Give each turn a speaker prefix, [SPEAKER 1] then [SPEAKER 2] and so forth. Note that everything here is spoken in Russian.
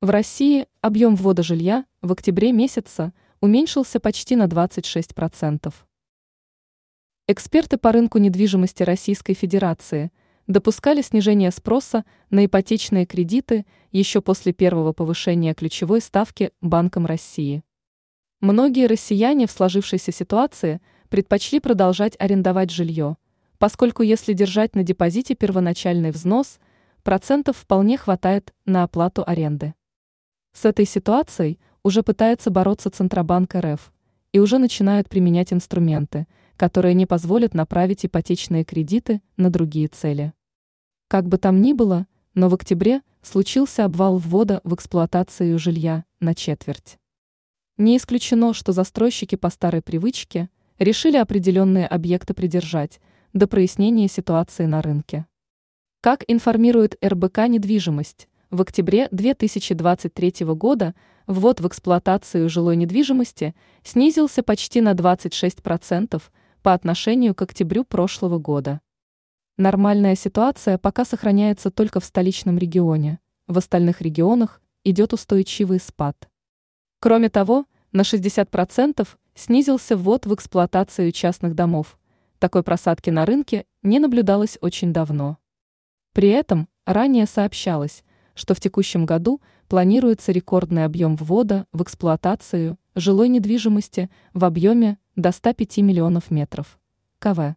[SPEAKER 1] В России объем ввода жилья в октябре месяца уменьшился почти на 26%. Эксперты по рынку недвижимости Российской Федерации допускали снижение спроса на ипотечные кредиты еще после первого повышения ключевой ставки Банком России. Многие россияне в сложившейся ситуации предпочли продолжать арендовать жилье, поскольку если держать на депозите первоначальный взнос, процентов вполне хватает на оплату аренды. С этой ситуацией уже пытается бороться Центробанк РФ и уже начинают применять инструменты – которые не позволят направить ипотечные кредиты на другие цели. Как бы там ни было, но в октябре случился обвал ввода в эксплуатацию жилья на четверть. Не исключено, что застройщики по старой привычке решили определенные объекты придержать до прояснения ситуации на рынке. Как информирует РБК «Недвижимость», в октябре 2023 года ввод в эксплуатацию жилой недвижимости снизился почти на 26% по отношению к октябрю прошлого года. Нормальная ситуация пока сохраняется только в столичном регионе, в остальных регионах идет устойчивый спад. Кроме того, на 60% снизился ввод в эксплуатацию частных домов. Такой просадки на рынке не наблюдалось очень давно. При этом ранее сообщалось, что в текущем году планируется рекордный объем ввода в эксплуатацию жилой недвижимости в объеме до 105 миллионов метров. КВ.